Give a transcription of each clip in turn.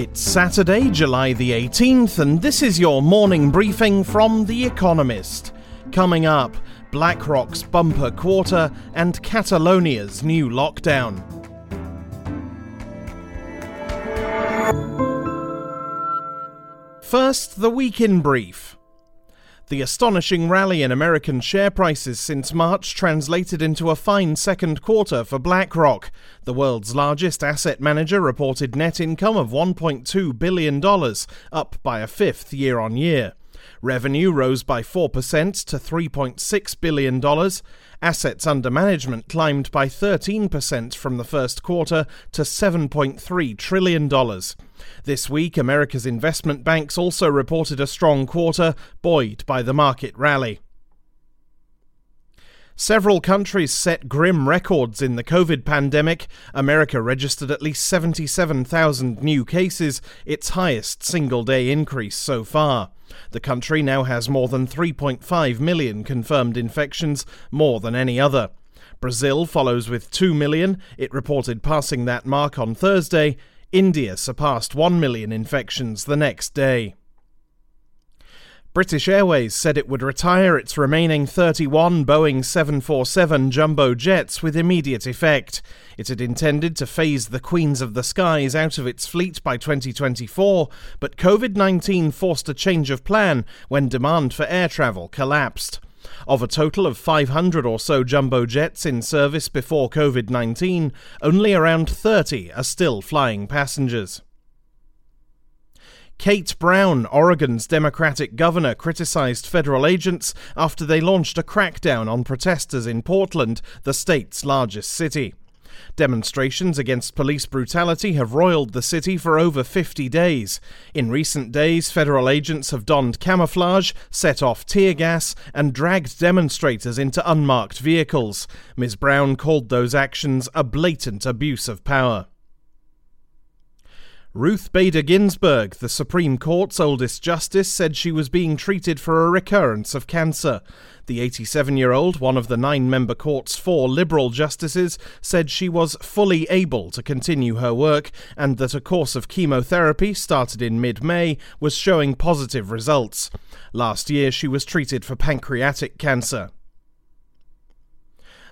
It's Saturday, July the 18th, and this is your morning briefing from The Economist. Coming up, BlackRock's bumper quarter and Catalonia's new lockdown. First, the week in brief. The astonishing rally in American share prices since March translated into a fine second quarter for BlackRock. The world's largest asset manager reported net income of $1.2 billion, up by a fifth year on year. Revenue rose by 4% to $3.6 billion. Assets under management climbed by 13% from the first quarter to $7.3 trillion. This week, America's investment banks also reported a strong quarter, buoyed by the market rally. Several countries set grim records in the COVID pandemic. America registered at least 77,000 new cases, its highest single day increase so far. The country now has more than 3.5 million confirmed infections, more than any other. Brazil follows with 2 million. It reported passing that mark on Thursday. India surpassed 1 million infections the next day. British Airways said it would retire its remaining 31 Boeing 747 jumbo jets with immediate effect. It had intended to phase the Queens of the Skies out of its fleet by 2024, but COVID 19 forced a change of plan when demand for air travel collapsed. Of a total of 500 or so jumbo jets in service before COVID 19, only around 30 are still flying passengers. Kate Brown, Oregon's Democratic governor, criticized federal agents after they launched a crackdown on protesters in Portland, the state's largest city. Demonstrations against police brutality have roiled the city for over 50 days. In recent days, federal agents have donned camouflage, set off tear gas, and dragged demonstrators into unmarked vehicles. Ms. Brown called those actions a blatant abuse of power. Ruth Bader Ginsburg, the Supreme Court's oldest justice, said she was being treated for a recurrence of cancer. The 87 year old, one of the nine member court's four liberal justices, said she was fully able to continue her work and that a course of chemotherapy started in mid May was showing positive results. Last year, she was treated for pancreatic cancer.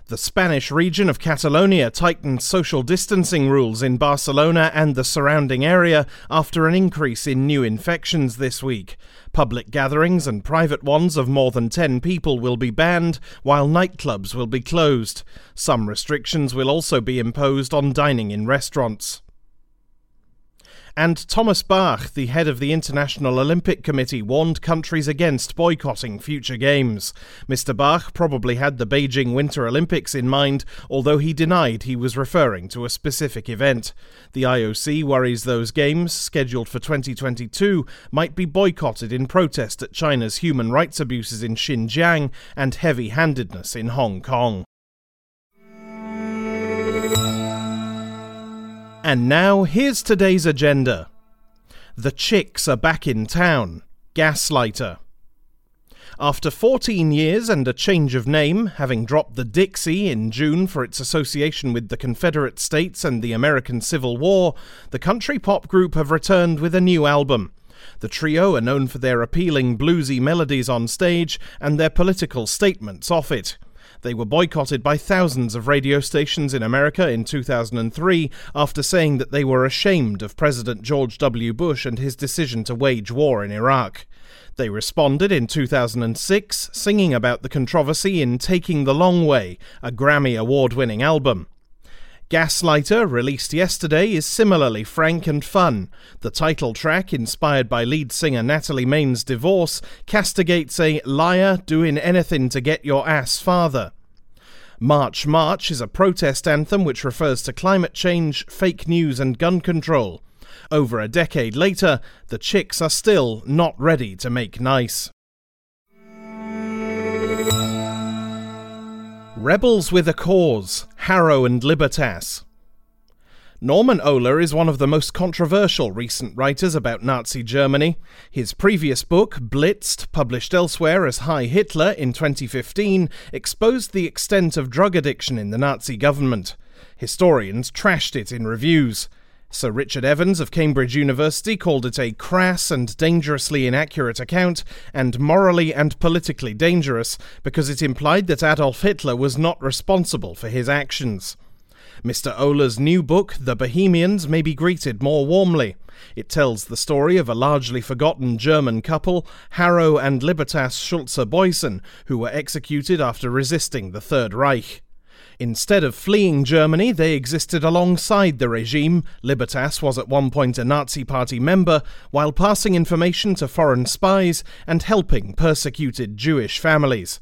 The Spanish region of Catalonia tightened social distancing rules in Barcelona and the surrounding area after an increase in new infections this week. Public gatherings and private ones of more than 10 people will be banned, while nightclubs will be closed. Some restrictions will also be imposed on dining in restaurants. And Thomas Bach, the head of the International Olympic Committee, warned countries against boycotting future games. Mr. Bach probably had the Beijing Winter Olympics in mind, although he denied he was referring to a specific event. The IOC worries those games, scheduled for 2022, might be boycotted in protest at China's human rights abuses in Xinjiang and heavy handedness in Hong Kong. And now, here's today's agenda. The Chicks are back in town. Gaslighter. After 14 years and a change of name, having dropped the Dixie in June for its association with the Confederate States and the American Civil War, the country pop group have returned with a new album. The trio are known for their appealing bluesy melodies on stage and their political statements off it. They were boycotted by thousands of radio stations in America in 2003 after saying that they were ashamed of President George W. Bush and his decision to wage war in Iraq. They responded in 2006, singing about the controversy in Taking the Long Way, a Grammy award winning album. Gaslighter, released yesterday, is similarly frank and fun. The title track, inspired by lead singer Natalie Maines' divorce, castigates a liar doing anything to get your ass farther. March March is a protest anthem which refers to climate change, fake news, and gun control. Over a decade later, the chicks are still not ready to make nice. Rebels with a Cause, Harro and Libertas. Norman Ohler is one of the most controversial recent writers about Nazi Germany. His previous book, Blitzed, published elsewhere as High Hitler in 2015, exposed the extent of drug addiction in the Nazi government. Historians trashed it in reviews. Sir Richard Evans of Cambridge University called it a crass and dangerously inaccurate account, and morally and politically dangerous, because it implied that Adolf Hitler was not responsible for his actions. Mr. Ohler's new book, The Bohemians, may be greeted more warmly. It tells the story of a largely forgotten German couple, Harro and Libertas Schulze Boysen, who were executed after resisting the Third Reich. Instead of fleeing Germany, they existed alongside the regime. Libertas was at one point a Nazi Party member, while passing information to foreign spies and helping persecuted Jewish families.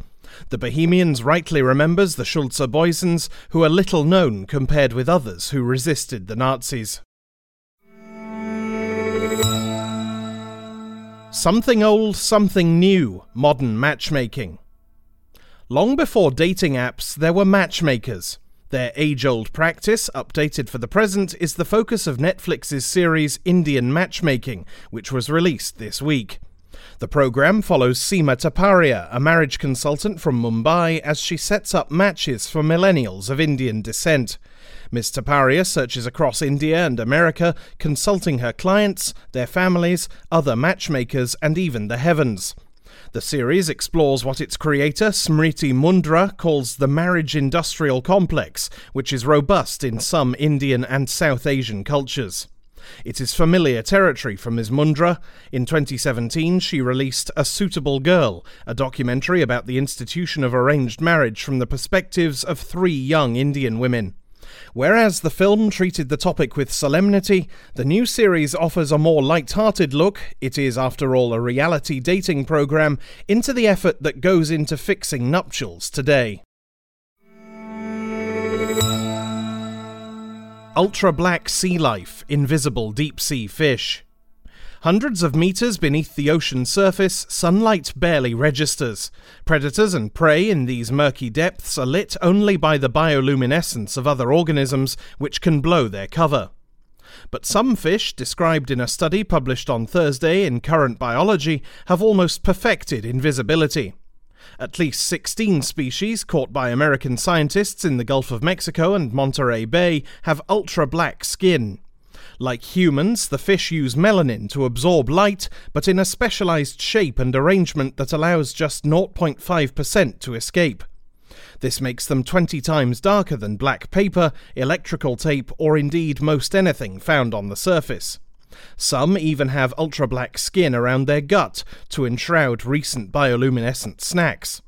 The Bohemians rightly remembers the Schulze Boysens, who are little known compared with others who resisted the Nazis. Something old, something new, modern matchmaking. Long before dating apps, there were matchmakers. Their age old practice, updated for the present, is the focus of Netflix's series Indian Matchmaking, which was released this week. The program follows Seema Taparia, a marriage consultant from Mumbai, as she sets up matches for millennials of Indian descent. Ms. Taparia searches across India and America, consulting her clients, their families, other matchmakers, and even the heavens. The series explores what its creator, Smriti Mundra, calls the marriage industrial complex, which is robust in some Indian and South Asian cultures. It is familiar territory for Ms. Mundra. In 2017, she released A Suitable Girl, a documentary about the institution of arranged marriage from the perspectives of three young Indian women. Whereas the film treated the topic with solemnity, the new series offers a more light-hearted look, it is after all a reality dating program, into the effort that goes into fixing nuptials today. Ultra black sea life, invisible deep sea fish. Hundreds of meters beneath the ocean surface, sunlight barely registers. Predators and prey in these murky depths are lit only by the bioluminescence of other organisms, which can blow their cover. But some fish, described in a study published on Thursday in Current Biology, have almost perfected invisibility. At least 16 species caught by American scientists in the Gulf of Mexico and Monterey Bay have ultra black skin. Like humans, the fish use melanin to absorb light, but in a specialized shape and arrangement that allows just 0.5% to escape. This makes them 20 times darker than black paper, electrical tape, or indeed most anything found on the surface. Some even have ultra black skin around their gut to enshroud recent bioluminescent snacks.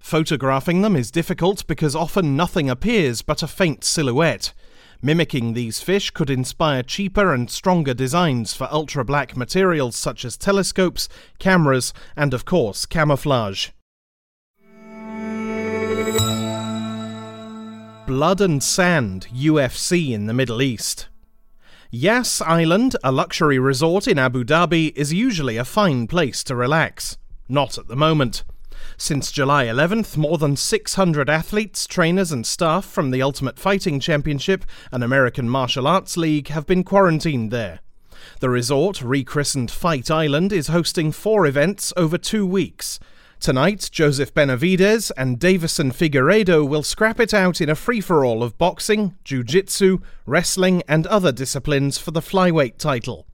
Photographing them is difficult because often nothing appears but a faint silhouette. Mimicking these fish could inspire cheaper and stronger designs for ultra black materials such as telescopes, cameras, and of course, camouflage. Blood and Sand UFC in the Middle East. Yas Island, a luxury resort in Abu Dhabi, is usually a fine place to relax. Not at the moment. Since July 11th, more than 600 athletes, trainers, and staff from the Ultimate Fighting Championship and American Martial Arts League have been quarantined there. The resort, rechristened Fight Island, is hosting four events over two weeks. Tonight, Joseph Benavidez and Deiveson Figueiredo will scrap it out in a free for all of boxing, jiu jitsu, wrestling, and other disciplines for the flyweight title.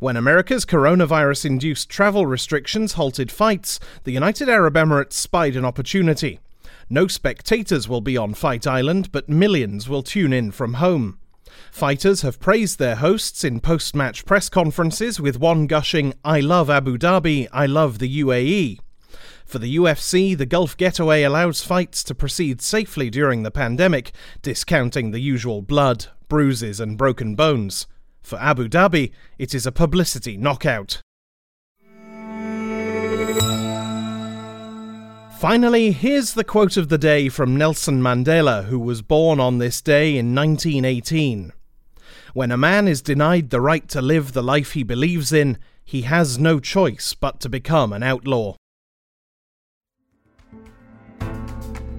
When America's coronavirus induced travel restrictions halted fights, the United Arab Emirates spied an opportunity. No spectators will be on Fight Island, but millions will tune in from home. Fighters have praised their hosts in post match press conferences, with one gushing, I love Abu Dhabi, I love the UAE. For the UFC, the Gulf Getaway allows fights to proceed safely during the pandemic, discounting the usual blood, bruises, and broken bones. For Abu Dhabi, it is a publicity knockout. Finally, here's the quote of the day from Nelson Mandela, who was born on this day in 1918. When a man is denied the right to live the life he believes in, he has no choice but to become an outlaw.